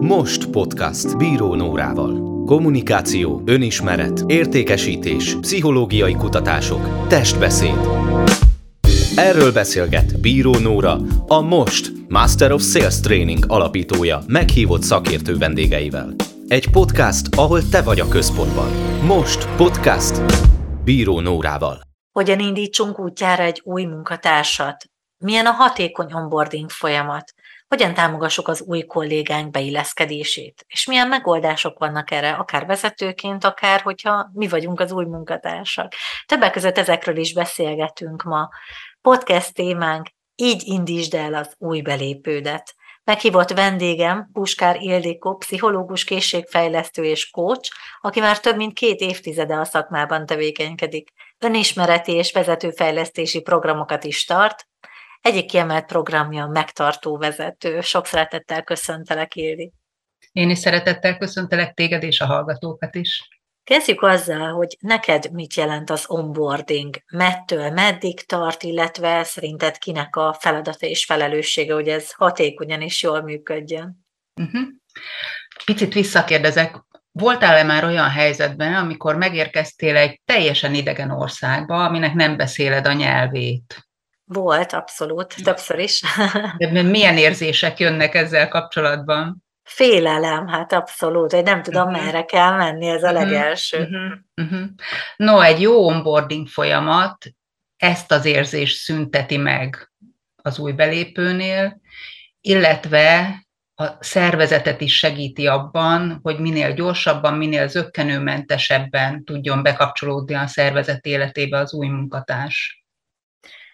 Most podcast Bíró Nórával. Kommunikáció, önismeret, értékesítés, pszichológiai kutatások, testbeszéd. Erről beszélget Bíró Nóra, a Most Master of Sales Training alapítója meghívott szakértő vendégeivel. Egy podcast, ahol te vagy a központban. Most podcast Bíró Nórával. Hogyan indítsunk útjára egy új munkatársat? Milyen a hatékony onboarding folyamat? Hogyan támogassuk az új kollégánk beilleszkedését, és milyen megoldások vannak erre, akár vezetőként, akár hogyha mi vagyunk az új munkatársak. Többek között ezekről is beszélgetünk ma. Podcast témánk így indítsd el az új belépődet. Meghívott vendégem Puskár Ildikó, pszichológus, készségfejlesztő és coach, aki már több mint két évtizede a szakmában tevékenykedik. Önismereti és vezetőfejlesztési programokat is tart, egyik kiemelt programja a megtartó vezető. Sok szeretettel köszöntelek, Ildi. Én is szeretettel köszöntelek téged és a hallgatókat is. Kezdjük azzal, hogy neked mit jelent az onboarding, mettől meddig tart, illetve szerinted kinek a feladata és felelőssége, hogy ez hatékonyan és jól működjön? Uh-huh. Picit visszakérdezek, voltál-e már olyan helyzetben, amikor megérkeztél egy teljesen idegen országba, aminek nem beszéled a nyelvét? Volt, abszolút, többször is. De milyen érzések jönnek ezzel kapcsolatban? Félelem, hát abszolút, hogy nem tudom, uh-huh. merre kell menni, ez a uh-huh. legelső. Uh-huh. Uh-huh. No, egy jó onboarding folyamat ezt az érzést szünteti meg az új belépőnél, illetve a szervezetet is segíti abban, hogy minél gyorsabban, minél zöggenőmentesebben tudjon bekapcsolódni a szervezet életébe az új munkatárs.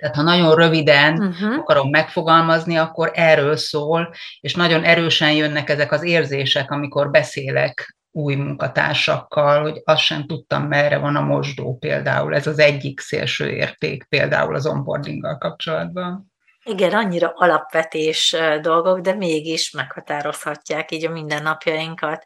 Tehát ha nagyon röviden uh-huh. akarom megfogalmazni, akkor erről szól, és nagyon erősen jönnek ezek az érzések, amikor beszélek új munkatársakkal, hogy azt sem tudtam, merre van a mosdó például. Ez az egyik szélső érték például az onboardinggal kapcsolatban. Igen, annyira alapvetés dolgok, de mégis meghatározhatják így a mindennapjainkat.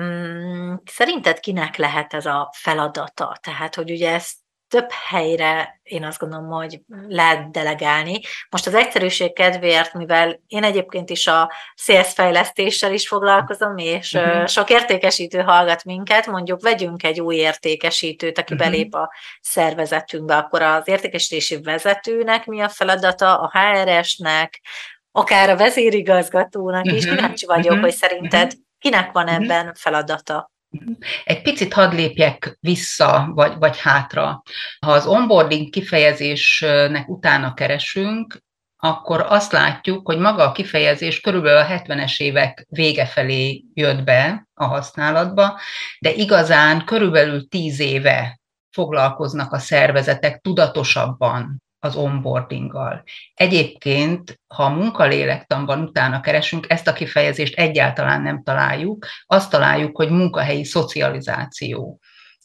Mm, szerinted kinek lehet ez a feladata? Tehát, hogy ugye ezt több helyre én azt gondolom, hogy lehet delegálni. Most az egyszerűség kedvéért, mivel én egyébként is a szélszfejlesztéssel is foglalkozom, és uh-huh. sok értékesítő hallgat minket, mondjuk vegyünk egy új értékesítőt, aki uh-huh. belép a szervezetünkbe, akkor az értékesítési vezetőnek mi a feladata, a HRS-nek, akár a vezérigazgatónak is. Uh-huh. Kíváncsi vagyok, uh-huh. hogy szerinted kinek van ebben feladata? Egy picit hadd lépjek vissza, vagy, vagy hátra. Ha az onboarding kifejezésnek utána keresünk, akkor azt látjuk, hogy maga a kifejezés körülbelül a 70-es évek vége felé jött be a használatba, de igazán körülbelül 10 éve foglalkoznak a szervezetek tudatosabban az onboardinggal. Egyébként, ha a munkalélektanban utána keresünk, ezt a kifejezést egyáltalán nem találjuk, azt találjuk, hogy munkahelyi szocializáció.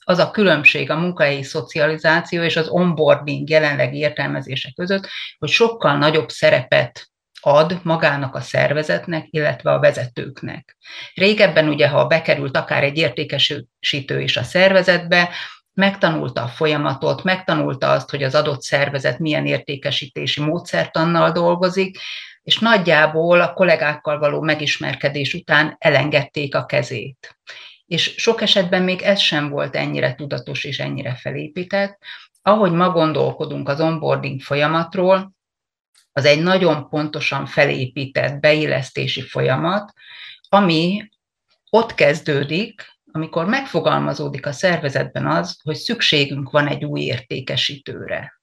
Az a különbség a munkahelyi szocializáció és az onboarding jelenlegi értelmezése között, hogy sokkal nagyobb szerepet ad magának a szervezetnek, illetve a vezetőknek. Régebben ugye, ha bekerült akár egy értékesítő is a szervezetbe, megtanulta a folyamatot, megtanulta azt, hogy az adott szervezet milyen értékesítési módszertannal dolgozik, és nagyjából a kollégákkal való megismerkedés után elengedték a kezét. És sok esetben még ez sem volt ennyire tudatos és ennyire felépített. Ahogy ma gondolkodunk az onboarding folyamatról, az egy nagyon pontosan felépített beillesztési folyamat, ami ott kezdődik, amikor megfogalmazódik a szervezetben az, hogy szükségünk van egy új értékesítőre.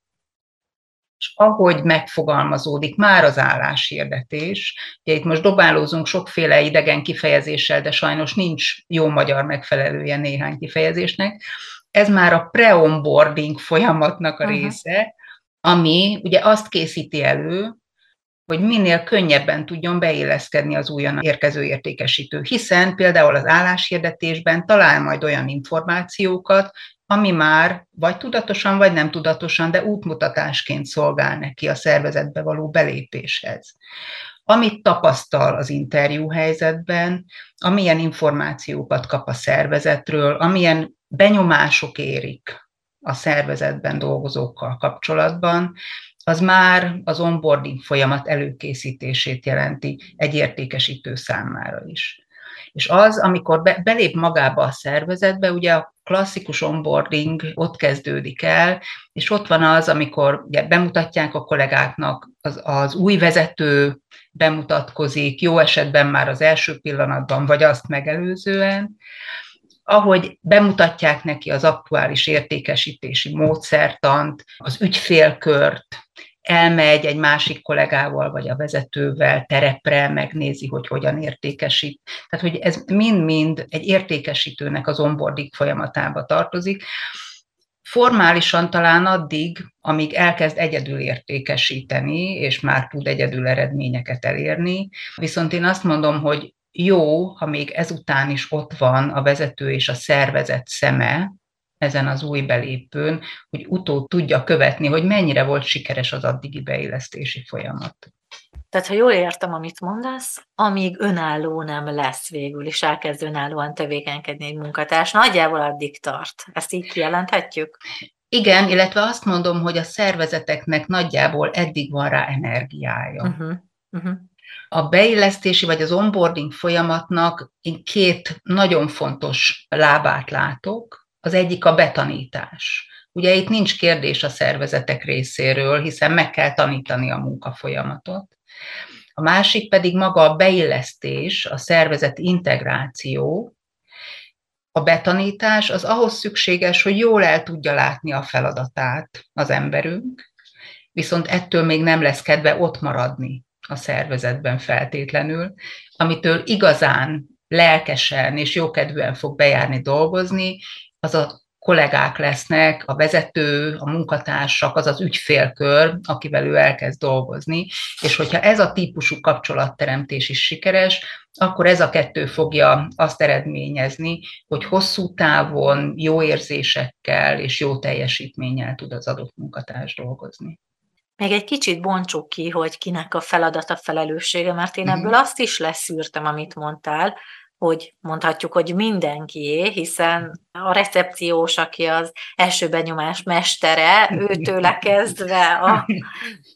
És ahogy megfogalmazódik már az álláshirdetés, ugye itt most dobálózunk sokféle idegen kifejezéssel, de sajnos nincs jó magyar megfelelője néhány kifejezésnek, ez már a pre-onboarding folyamatnak a része, ami ugye azt készíti elő, hogy minél könnyebben tudjon beilleszkedni az újon érkező értékesítő, hiszen például az álláshirdetésben talál majd olyan információkat, ami már vagy tudatosan, vagy nem tudatosan, de útmutatásként szolgál neki a szervezetbe való belépéshez. Amit tapasztal az interjú helyzetben, amilyen információkat kap a szervezetről, amilyen benyomások érik a szervezetben dolgozókkal kapcsolatban, az már az onboarding folyamat előkészítését jelenti egy értékesítő számára is. És az, amikor be, belép magába a szervezetbe, ugye a klasszikus onboarding ott kezdődik el, és ott van az, amikor ugye bemutatják a kollégáknak, az, az új vezető bemutatkozik, jó esetben már az első pillanatban, vagy azt megelőzően, ahogy bemutatják neki az aktuális értékesítési módszertant, az ügyfélkört, elmegy egy másik kollégával vagy a vezetővel terepre, megnézi, hogy hogyan értékesít. Tehát, hogy ez mind-mind egy értékesítőnek az onboarding folyamatába tartozik. Formálisan talán addig, amíg elkezd egyedül értékesíteni, és már tud egyedül eredményeket elérni. Viszont én azt mondom, hogy jó, ha még ezután is ott van a vezető és a szervezet szeme, ezen az új belépőn, hogy utó tudja követni, hogy mennyire volt sikeres az addigi beillesztési folyamat. Tehát, ha jól értem, amit mondasz, amíg önálló nem lesz végül, és elkezd önállóan tevékenykedni egy munkatárs, nagyjából addig tart. Ezt így kijelenthetjük? Igen, illetve azt mondom, hogy a szervezeteknek nagyjából eddig van rá energiája. Uh-huh. Uh-huh. A beillesztési vagy az onboarding folyamatnak én két nagyon fontos lábát látok. Az egyik a betanítás. Ugye itt nincs kérdés a szervezetek részéről, hiszen meg kell tanítani a munkafolyamatot. A másik pedig maga a beillesztés, a szervezet integráció, a betanítás az ahhoz szükséges, hogy jól el tudja látni a feladatát az emberünk, viszont ettől még nem lesz kedve ott maradni a szervezetben feltétlenül, amitől igazán lelkesen és jókedvűen fog bejárni dolgozni, az a kollégák lesznek, a vezető, a munkatársak, az az ügyfélkör, akivel ő elkezd dolgozni, és hogyha ez a típusú kapcsolatteremtés is sikeres, akkor ez a kettő fogja azt eredményezni, hogy hosszú távon jó érzésekkel és jó teljesítménnyel tud az adott munkatárs dolgozni. Még egy kicsit bontsuk ki, hogy kinek a feladata felelőssége, mert én mhm. ebből azt is leszűrtem, amit mondtál, hogy mondhatjuk, hogy mindenkié, hiszen a recepciós, aki az első benyomás mestere, őtőle kezdve a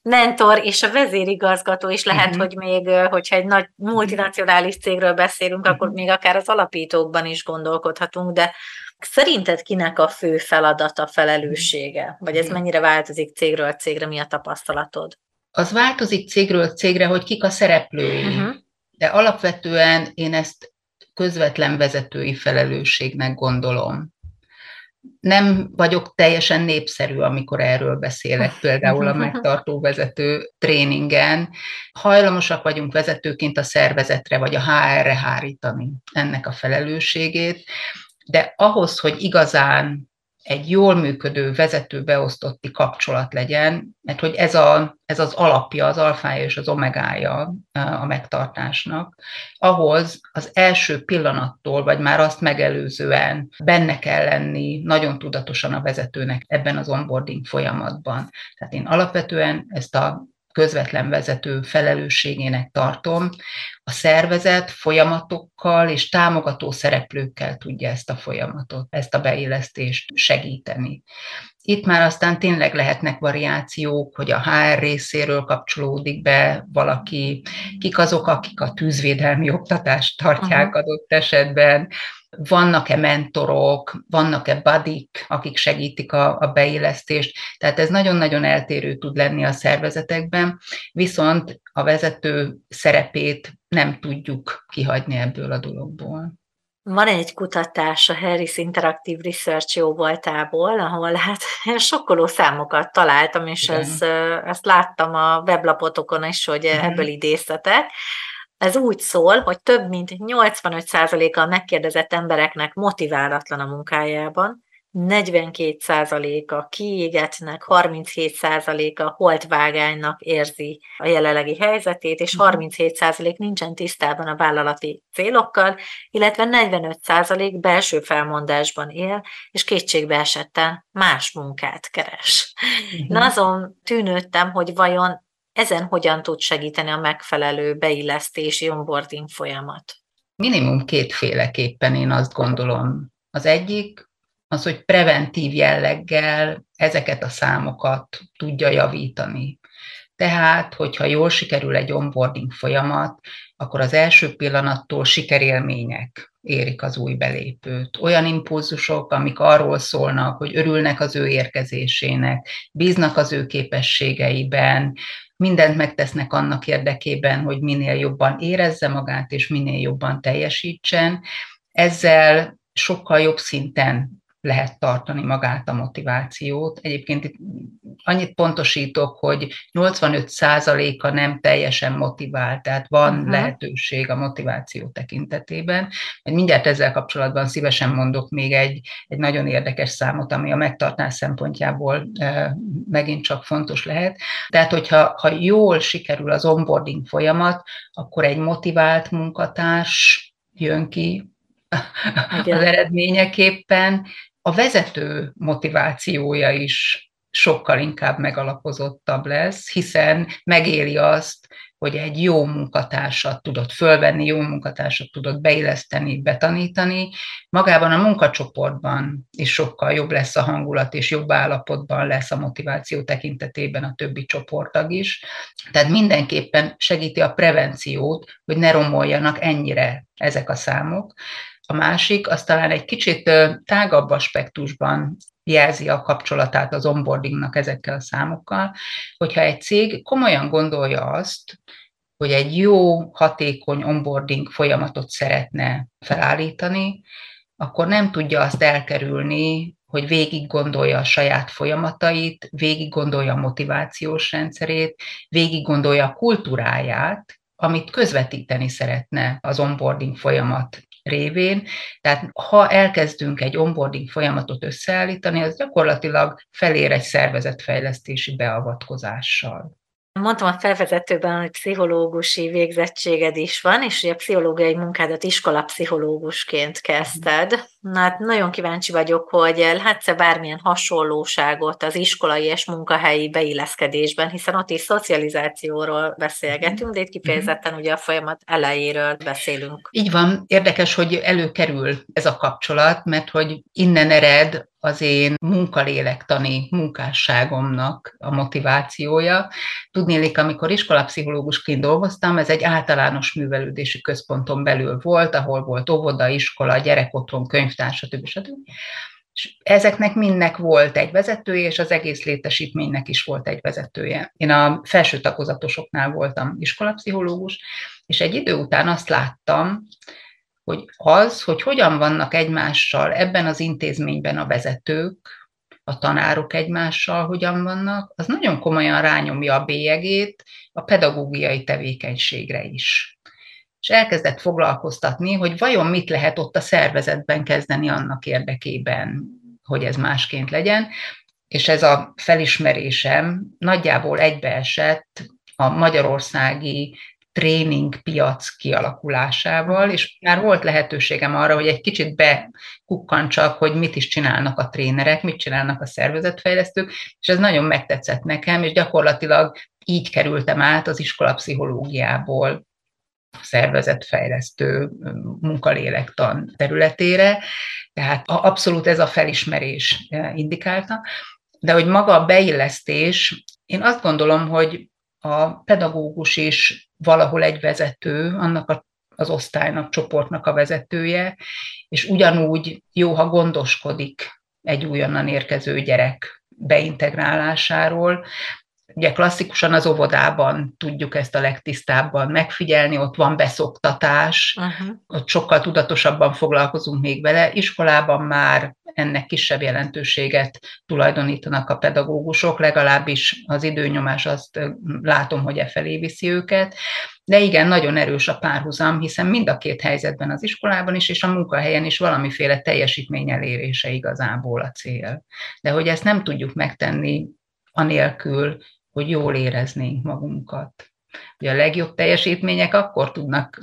mentor és a vezérigazgató is lehet, uh-huh. hogy még, hogyha egy nagy multinacionális cégről beszélünk, uh-huh. akkor még akár az alapítókban is gondolkodhatunk, de szerinted kinek a fő feladata, felelőssége? Vagy ez mennyire változik cégről cégre, mi a tapasztalatod? Az változik cégről cégre, hogy kik a szereplői. Uh-huh. De alapvetően én ezt közvetlen vezetői felelősségnek gondolom. Nem vagyok teljesen népszerű, amikor erről beszélek, például a megtartó vezető tréningen. Hajlamosak vagyunk vezetőként a szervezetre vagy a HR-re hárítani ennek a felelősségét, de ahhoz, hogy igazán egy jól működő vezető beosztotti kapcsolat legyen, mert hogy ez, a, ez az alapja, az alfája és az omegája a megtartásnak, ahhoz az első pillanattól, vagy már azt megelőzően benne kell lenni nagyon tudatosan a vezetőnek ebben az onboarding folyamatban. Tehát én alapvetően ezt a közvetlen vezető felelősségének tartom. A szervezet folyamatokkal és támogató szereplőkkel tudja ezt a folyamatot, ezt a beillesztést segíteni. Itt már aztán tényleg lehetnek variációk, hogy a HR részéről kapcsolódik be valaki, kik azok, akik a tűzvédelmi oktatást tartják uh-huh. adott esetben, vannak-e mentorok, vannak-e badik, akik segítik a, a beillesztést. Tehát ez nagyon-nagyon eltérő tud lenni a szervezetekben, viszont a vezető szerepét nem tudjuk kihagyni ebből a dologból. Van egy kutatás a Harris Interactive Research jó voltából, ahol hát sokkoló számokat találtam, és ez, ezt láttam a weblapotokon is, hogy ebből idéztetek. Ez úgy szól, hogy több mint 85%-a a megkérdezett embereknek motiválatlan a munkájában, 42%-a kiégetnek, 37%-a holtvágánynak érzi a jelenlegi helyzetét, és 37% mhm. nincsen tisztában a vállalati célokkal, illetve 45% belső felmondásban él, és kétségbe esetten más munkát keres. Uh-huh. Na azon tűnődtem, hogy vajon ezen hogyan tud segíteni a megfelelő beillesztési onboarding folyamat? Minimum kétféleképpen én azt gondolom. Az egyik az, hogy preventív jelleggel ezeket a számokat tudja javítani. Tehát, hogyha jól sikerül egy onboarding folyamat, akkor az első pillanattól sikerélmények érik az új belépőt. Olyan impulzusok, amik arról szólnak, hogy örülnek az ő érkezésének, bíznak az ő képességeiben, mindent megtesznek annak érdekében, hogy minél jobban érezze magát, és minél jobban teljesítsen. Ezzel sokkal jobb szinten lehet tartani magát a motivációt. Egyébként itt annyit pontosítok, hogy 85%-a nem teljesen motivált, tehát van uh-huh. lehetőség a motiváció tekintetében. Mindjárt ezzel kapcsolatban szívesen mondok még egy, egy nagyon érdekes számot, ami a megtartás szempontjából e, megint csak fontos lehet. Tehát, hogyha ha jól sikerül az onboarding folyamat, akkor egy motivált munkatárs jön ki Igen. az eredményeképpen, a vezető motivációja is sokkal inkább megalapozottabb lesz, hiszen megéli azt, hogy egy jó munkatársat tudod fölvenni, jó munkatársat tudod beilleszteni, betanítani, magában a munkacsoportban is sokkal jobb lesz a hangulat, és jobb állapotban lesz a motiváció tekintetében a többi csoporttag is. Tehát mindenképpen segíti a prevenciót, hogy ne romoljanak ennyire ezek a számok. A másik, az talán egy kicsit tágabb aspektusban jelzi a kapcsolatát az onboardingnak ezekkel a számokkal, hogyha egy cég komolyan gondolja azt, hogy egy jó, hatékony onboarding folyamatot szeretne felállítani, akkor nem tudja azt elkerülni, hogy végig gondolja a saját folyamatait, végig gondolja a motivációs rendszerét, végig gondolja a kultúráját, amit közvetíteni szeretne az onboarding folyamat révén. Tehát ha elkezdünk egy onboarding folyamatot összeállítani, az gyakorlatilag felér egy szervezetfejlesztési beavatkozással. Mondtam a felvezetőben, hogy pszichológusi végzettséged is van, és hogy a pszichológiai munkádat iskolapszichológusként kezdted. Na hát nagyon kíváncsi vagyok, hogy látsz-e bármilyen hasonlóságot az iskolai és munkahelyi beilleszkedésben, hiszen ott is szocializációról beszélgetünk, de itt kifejezetten ugye a folyamat elejéről beszélünk. Így van, érdekes, hogy előkerül ez a kapcsolat, mert hogy innen ered az én munkalélektani munkásságomnak a motivációja. Tudnélik, amikor iskolapszichológusként dolgoztam, ez egy általános művelődési központon belül volt, ahol volt óvoda, iskola, gyerekotthon, könyvtár, stb. stb. És ezeknek mindnek volt egy vezetője, és az egész létesítménynek is volt egy vezetője. Én a felső tagozatosoknál voltam iskolapszichológus, és egy idő után azt láttam, hogy az, hogy hogyan vannak egymással ebben az intézményben a vezetők, a tanárok egymással hogyan vannak, az nagyon komolyan rányomja a bélyegét a pedagógiai tevékenységre is. És elkezdett foglalkoztatni, hogy vajon mit lehet ott a szervezetben kezdeni annak érdekében, hogy ez másként legyen. És ez a felismerésem nagyjából egybeesett a magyarországi tréning piac kialakulásával, és már volt lehetőségem arra, hogy egy kicsit bekukkancsak, hogy mit is csinálnak a trénerek, mit csinálnak a szervezetfejlesztők, és ez nagyon megtetszett nekem, és gyakorlatilag így kerültem át az iskola pszichológiából szervezetfejlesztő munkalélektan területére, tehát abszolút ez a felismerés indikálta, de hogy maga a beillesztés, én azt gondolom, hogy a pedagógus is valahol egy vezető, annak a, az osztálynak, csoportnak a vezetője, és ugyanúgy jó, ha gondoskodik egy újonnan érkező gyerek beintegrálásáról, Ugye klasszikusan az óvodában tudjuk ezt a legtisztábban megfigyelni, ott van beszoktatás, uh-huh. ott sokkal tudatosabban foglalkozunk még vele. Iskolában már ennek kisebb jelentőséget tulajdonítanak a pedagógusok, legalábbis az időnyomás azt látom, hogy e felé viszi őket. De igen, nagyon erős a párhuzam, hiszen mind a két helyzetben az iskolában is, és a munkahelyen is valamiféle teljesítmény elérése igazából a cél. De hogy ezt nem tudjuk megtenni anélkül, hogy jól éreznénk magunkat. Ugye a legjobb teljesítmények akkor tudnak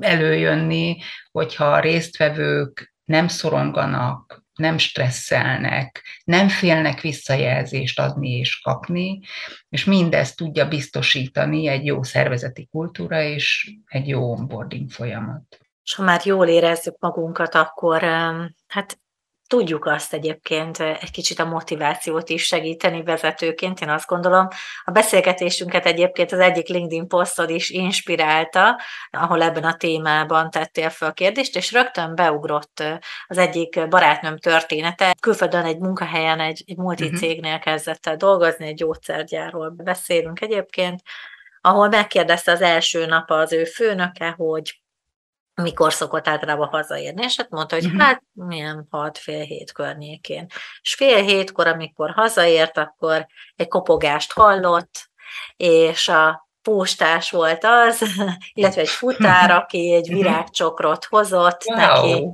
előjönni, hogyha a résztvevők nem szoronganak, nem stresszelnek, nem félnek visszajelzést adni és kapni, és mindezt tudja biztosítani egy jó szervezeti kultúra és egy jó onboarding folyamat. És ha már jól érezzük magunkat, akkor hát tudjuk azt egyébként egy kicsit a motivációt is segíteni vezetőként, én azt gondolom. A beszélgetésünket egyébként az egyik LinkedIn posztod is inspirálta, ahol ebben a témában tettél fel a kérdést, és rögtön beugrott az egyik barátnőm története. Külföldön egy munkahelyen, egy, egy multicégnél kezdett el dolgozni, egy gyógyszergyárról beszélünk egyébként, ahol megkérdezte az első nap az ő főnöke, hogy mikor szokott általában hazaérni, és hát mondta, hogy uh-huh. hát milyen hat, fél hét környékén. És fél hétkor, amikor hazaért, akkor egy kopogást hallott, és a postás volt az, illetve egy futár, aki egy mhm. virágcsokrot hozott wow. neki,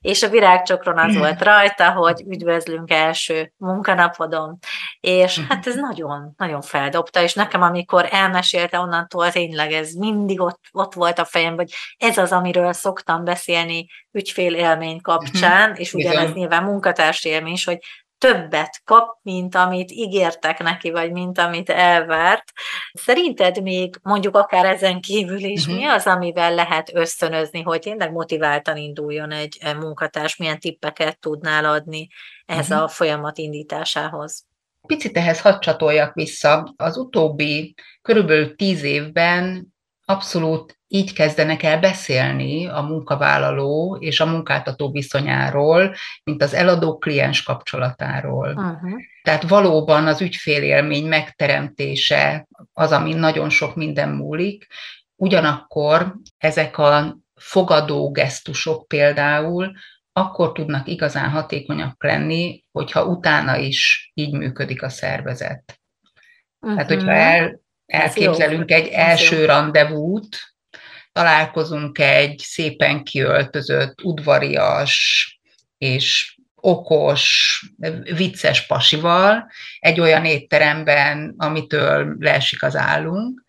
és a virágcsokron az volt rajta, hogy üdvözlünk első munkanapodon, és hát ez nagyon, nagyon feldobta, és nekem amikor elmesélte onnantól, tényleg ez mindig ott, ott volt a fejem, hogy ez az, amiről szoktam beszélni ügyfél élmény kapcsán, és ugyanez nyilván munkatárs élmény is, hogy többet kap, mint amit ígértek neki, vagy mint amit elvárt. Szerinted még mondjuk akár ezen kívül is uh-huh. mi az, amivel lehet ösztönözni, hogy tényleg motiváltan induljon egy munkatárs, milyen tippeket tudnál adni ez uh-huh. a folyamat indításához? Picit ehhez hadd csatoljak vissza. Az utóbbi körülbelül tíz évben abszolút így kezdenek el beszélni a munkavállaló és a munkáltató viszonyáról, mint az eladó-kliens kapcsolatáról. Uh-huh. Tehát valóban az ügyfélélmény megteremtése az, ami nagyon sok minden múlik, ugyanakkor ezek a fogadó gesztusok például akkor tudnak igazán hatékonyak lenni, hogyha utána is így működik a szervezet. Uh-huh. Tehát, hogyha el, elképzelünk egy első rendezvút, találkozunk egy szépen kiöltözött, udvarias és okos, vicces pasival, egy olyan étteremben, amitől leesik az állunk,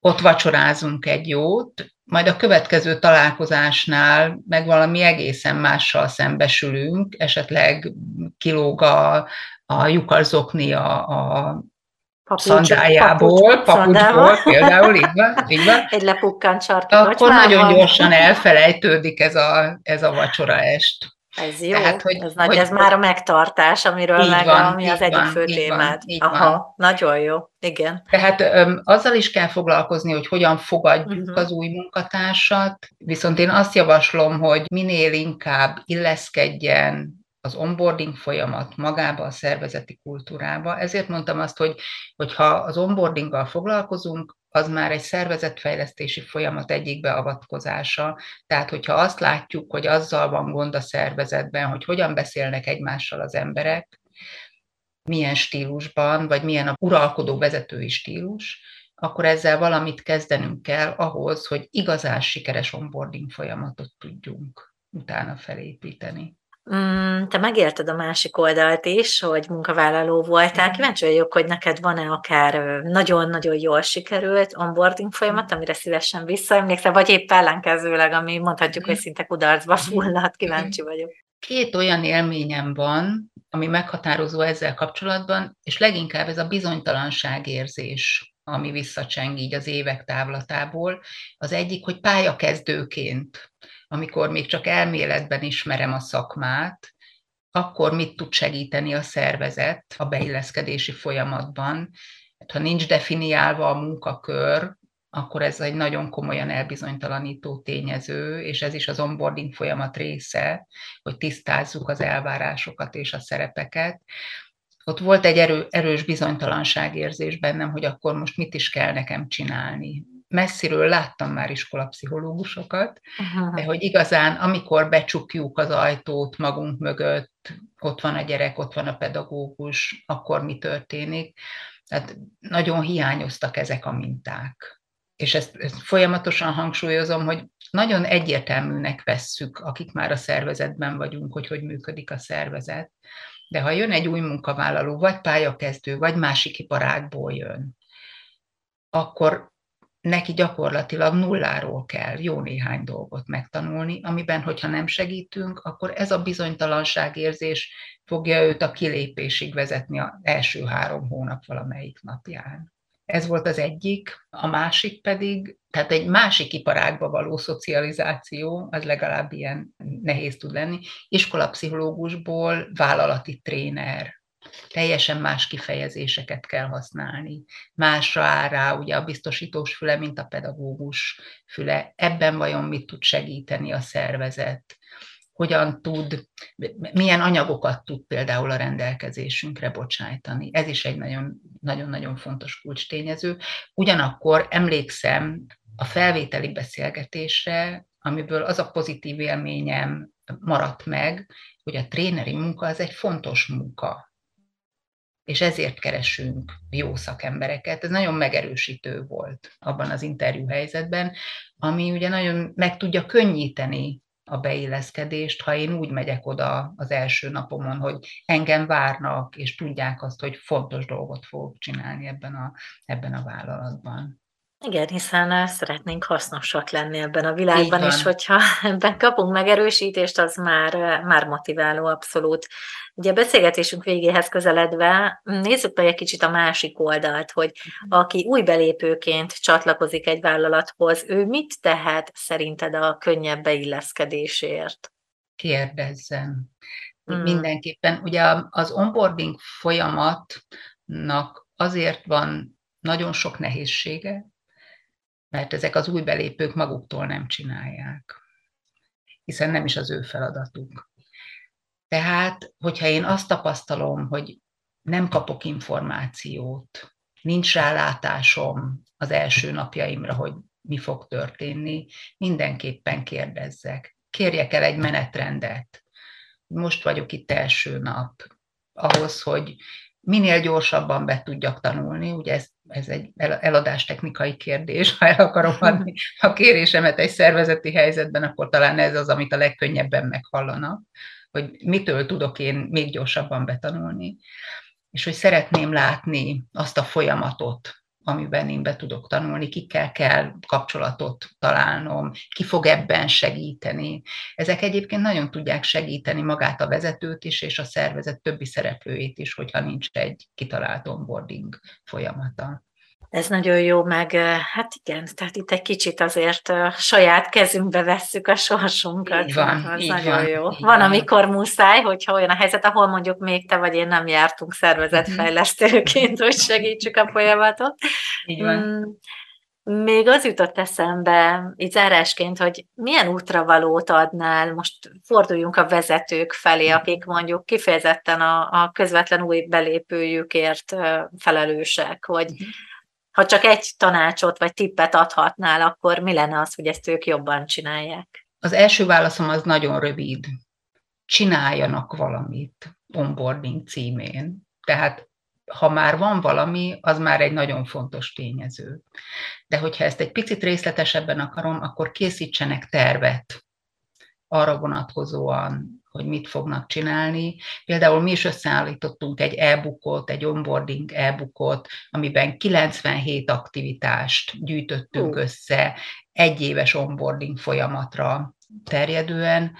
ott vacsorázunk egy jót, majd a következő találkozásnál meg valami egészen mással szembesülünk, esetleg kilóg a, a lyukarzokni a, a szandájából, papucsból például, így van, így van. Egy lepukkant sarki Akkor nagyon gyorsan elfelejtődik ez a, ez a vacsora est. Ez jó, Tehát, hogy, ez, nagy, hogy, ez már a megtartás, amiről meg, van, ami az egyik fő témád. Aha, van. nagyon jó, igen. Tehát öm, azzal is kell foglalkozni, hogy hogyan fogadjuk uh-huh. az új munkatársat, viszont én azt javaslom, hogy minél inkább illeszkedjen az onboarding folyamat magába a szervezeti kultúrába. Ezért mondtam azt, hogy, hogy ha az onboardinggal foglalkozunk, az már egy szervezetfejlesztési folyamat egyik beavatkozása. Tehát, hogyha azt látjuk, hogy azzal van gond a szervezetben, hogy hogyan beszélnek egymással az emberek, milyen stílusban, vagy milyen a uralkodó vezetői stílus, akkor ezzel valamit kezdenünk kell ahhoz, hogy igazán sikeres onboarding folyamatot tudjunk utána felépíteni. Mm, te megérted a másik oldalt is, hogy munkavállaló voltál. Kíváncsi vagyok, hogy neked van-e akár nagyon-nagyon jól sikerült onboarding folyamat, amire szívesen visszaemlékszel, vagy épp ellenkezőleg, ami mondhatjuk, hogy szinte kudarcba fulladt. Kíváncsi vagyok. Két olyan élményem van, ami meghatározó ezzel kapcsolatban, és leginkább ez a bizonytalanságérzés, ami visszacseng így az évek távlatából. Az egyik, hogy pályakezdőként amikor még csak elméletben ismerem a szakmát, akkor mit tud segíteni a szervezet a beilleszkedési folyamatban. Hát, ha nincs definiálva a munkakör, akkor ez egy nagyon komolyan elbizonytalanító tényező, és ez is az onboarding folyamat része, hogy tisztázzuk az elvárásokat és a szerepeket. Ott volt egy erő, erős bizonytalanságérzés bennem, hogy akkor most mit is kell nekem csinálni messziről láttam már iskolapszichológusokat, Aha. de hogy igazán, amikor becsukjuk az ajtót magunk mögött, ott van a gyerek, ott van a pedagógus, akkor mi történik. Tehát nagyon hiányoztak ezek a minták. És ezt, ezt folyamatosan hangsúlyozom, hogy nagyon egyértelműnek vesszük, akik már a szervezetben vagyunk, hogy hogy működik a szervezet. De ha jön egy új munkavállaló, vagy pályakezdő, vagy másik iparágból jön, akkor neki gyakorlatilag nulláról kell jó néhány dolgot megtanulni, amiben, hogyha nem segítünk, akkor ez a bizonytalanságérzés fogja őt a kilépésig vezetni az első három hónap valamelyik napján. Ez volt az egyik, a másik pedig, tehát egy másik iparágba való szocializáció, az legalább ilyen nehéz tud lenni, iskolapszichológusból vállalati tréner, teljesen más kifejezéseket kell használni. Másra áll rá ugye a biztosítós füle, mint a pedagógus füle. Ebben vajon mit tud segíteni a szervezet? hogyan tud, milyen anyagokat tud például a rendelkezésünkre bocsájtani. Ez is egy nagyon-nagyon fontos kulcstényező. Ugyanakkor emlékszem a felvételi beszélgetésre, amiből az a pozitív élményem maradt meg, hogy a tréneri munka az egy fontos munka és ezért keresünk jó szakembereket. Ez nagyon megerősítő volt abban az interjú helyzetben, ami ugye nagyon meg tudja könnyíteni a beilleszkedést, ha én úgy megyek oda az első napomon, hogy engem várnak, és tudják azt, hogy fontos dolgot fogok csinálni ebben a, ebben a vállalatban. Igen, hiszen szeretnénk hasznosak lenni ebben a világban, és hogyha ebben kapunk megerősítést, az már, már motiváló abszolút. Ugye a beszélgetésünk végéhez közeledve nézzük meg egy kicsit a másik oldalt, hogy mhm. aki új belépőként csatlakozik egy vállalathoz, ő mit tehet szerinted a könnyebb beilleszkedésért? Kérdezzem. Hmm. Mindenképpen. Ugye az onboarding folyamatnak azért van nagyon sok nehézsége, mert ezek az új belépők maguktól nem csinálják, hiszen nem is az ő feladatuk. Tehát, hogyha én azt tapasztalom, hogy nem kapok információt, nincs rálátásom az első napjaimra, hogy mi fog történni, mindenképpen kérdezzek. Kérjek el egy menetrendet. Most vagyok itt első nap, ahhoz, hogy minél gyorsabban be tudjak tanulni, ugye ez, ez egy eladás technikai kérdés, ha el akarom adni. A kérésemet egy szervezeti helyzetben, akkor talán ez az, amit a legkönnyebben meghallanak, hogy mitől tudok én még gyorsabban betanulni, és hogy szeretném látni azt a folyamatot, amiben én be tudok tanulni, kikkel kell kapcsolatot találnom, ki fog ebben segíteni. Ezek egyébként nagyon tudják segíteni magát a vezetőt is, és a szervezet többi szereplőjét is, hogyha nincs egy kitalált onboarding folyamata. Ez nagyon jó, meg hát igen, tehát itt egy kicsit azért a saját kezünkbe vesszük a sorsunkat. Így van, az így nagyon van, jó. Így van, amikor muszáj, hogyha olyan a helyzet, ahol mondjuk még te vagy én nem jártunk szervezetfejlesztőként, hogy segítsük a folyamatot. Így van. Mm, még az jutott eszembe, így zárásként, hogy milyen útravalót adnál, most forduljunk a vezetők felé, akik mondjuk kifejezetten a, a közvetlen új belépőjükért felelősek, hogy ha csak egy tanácsot vagy tippet adhatnál, akkor mi lenne az, hogy ezt ők jobban csinálják? Az első válaszom az nagyon rövid. Csináljanak valamit onboarding címén. Tehát ha már van valami, az már egy nagyon fontos tényező. De hogyha ezt egy picit részletesebben akarom, akkor készítsenek tervet arra vonatkozóan, hogy mit fognak csinálni. Például mi is összeállítottunk egy e-bookot, egy onboarding e-bookot, amiben 97 aktivitást gyűjtöttünk uh. össze egy éves onboarding folyamatra terjedően.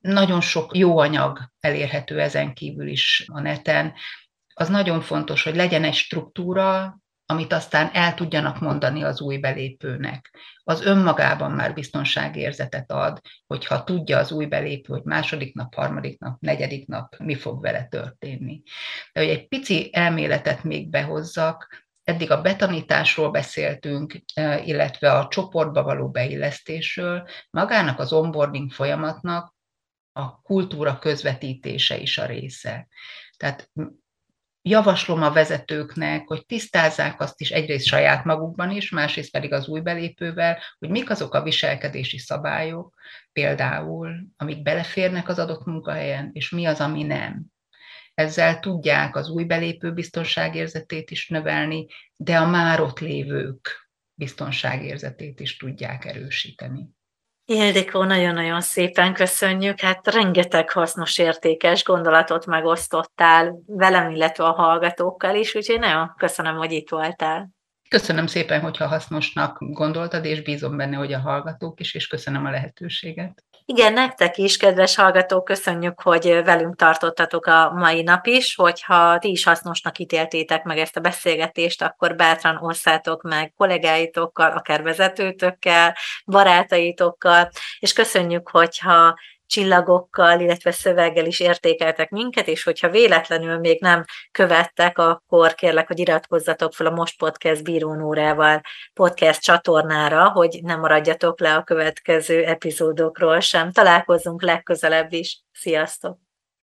Nagyon sok jó anyag elérhető ezen kívül is a neten. Az nagyon fontos, hogy legyen egy struktúra, amit aztán el tudjanak mondani az új belépőnek. Az önmagában már biztonságérzetet ad, hogyha tudja az új belépő, hogy második nap, harmadik nap, negyedik nap mi fog vele történni. De hogy egy pici elméletet még behozzak, eddig a betanításról beszéltünk, e, illetve a csoportba való beillesztésről, magának az onboarding folyamatnak a kultúra közvetítése is a része. Tehát javaslom a vezetőknek, hogy tisztázzák azt is egyrészt saját magukban is, másrészt pedig az új belépővel, hogy mik azok a viselkedési szabályok, például, amik beleférnek az adott munkahelyen, és mi az, ami nem. Ezzel tudják az új belépő biztonságérzetét is növelni, de a már ott lévők biztonságérzetét is tudják erősíteni. Ildikó, nagyon-nagyon szépen köszönjük. Hát rengeteg hasznos, értékes gondolatot megosztottál velem, illetve a hallgatókkal is, úgyhogy nagyon köszönöm, hogy itt voltál. Köszönöm szépen, hogyha hasznosnak gondoltad, és bízom benne, hogy a hallgatók is, és köszönöm a lehetőséget. Igen, nektek is, kedves hallgatók, köszönjük, hogy velünk tartottatok a mai nap is. Hogyha ti is hasznosnak ítéltétek meg ezt a beszélgetést, akkor bátran osszátok meg kollégáitokkal, akár vezetőtökkel, barátaitokkal, és köszönjük, hogyha csillagokkal, illetve szöveggel is értékeltek minket, és hogyha véletlenül még nem követtek, akkor kérlek, hogy iratkozzatok fel a Most Podcast bírónórával podcast csatornára, hogy ne maradjatok le a következő epizódokról sem. Találkozunk legközelebb is. Sziasztok!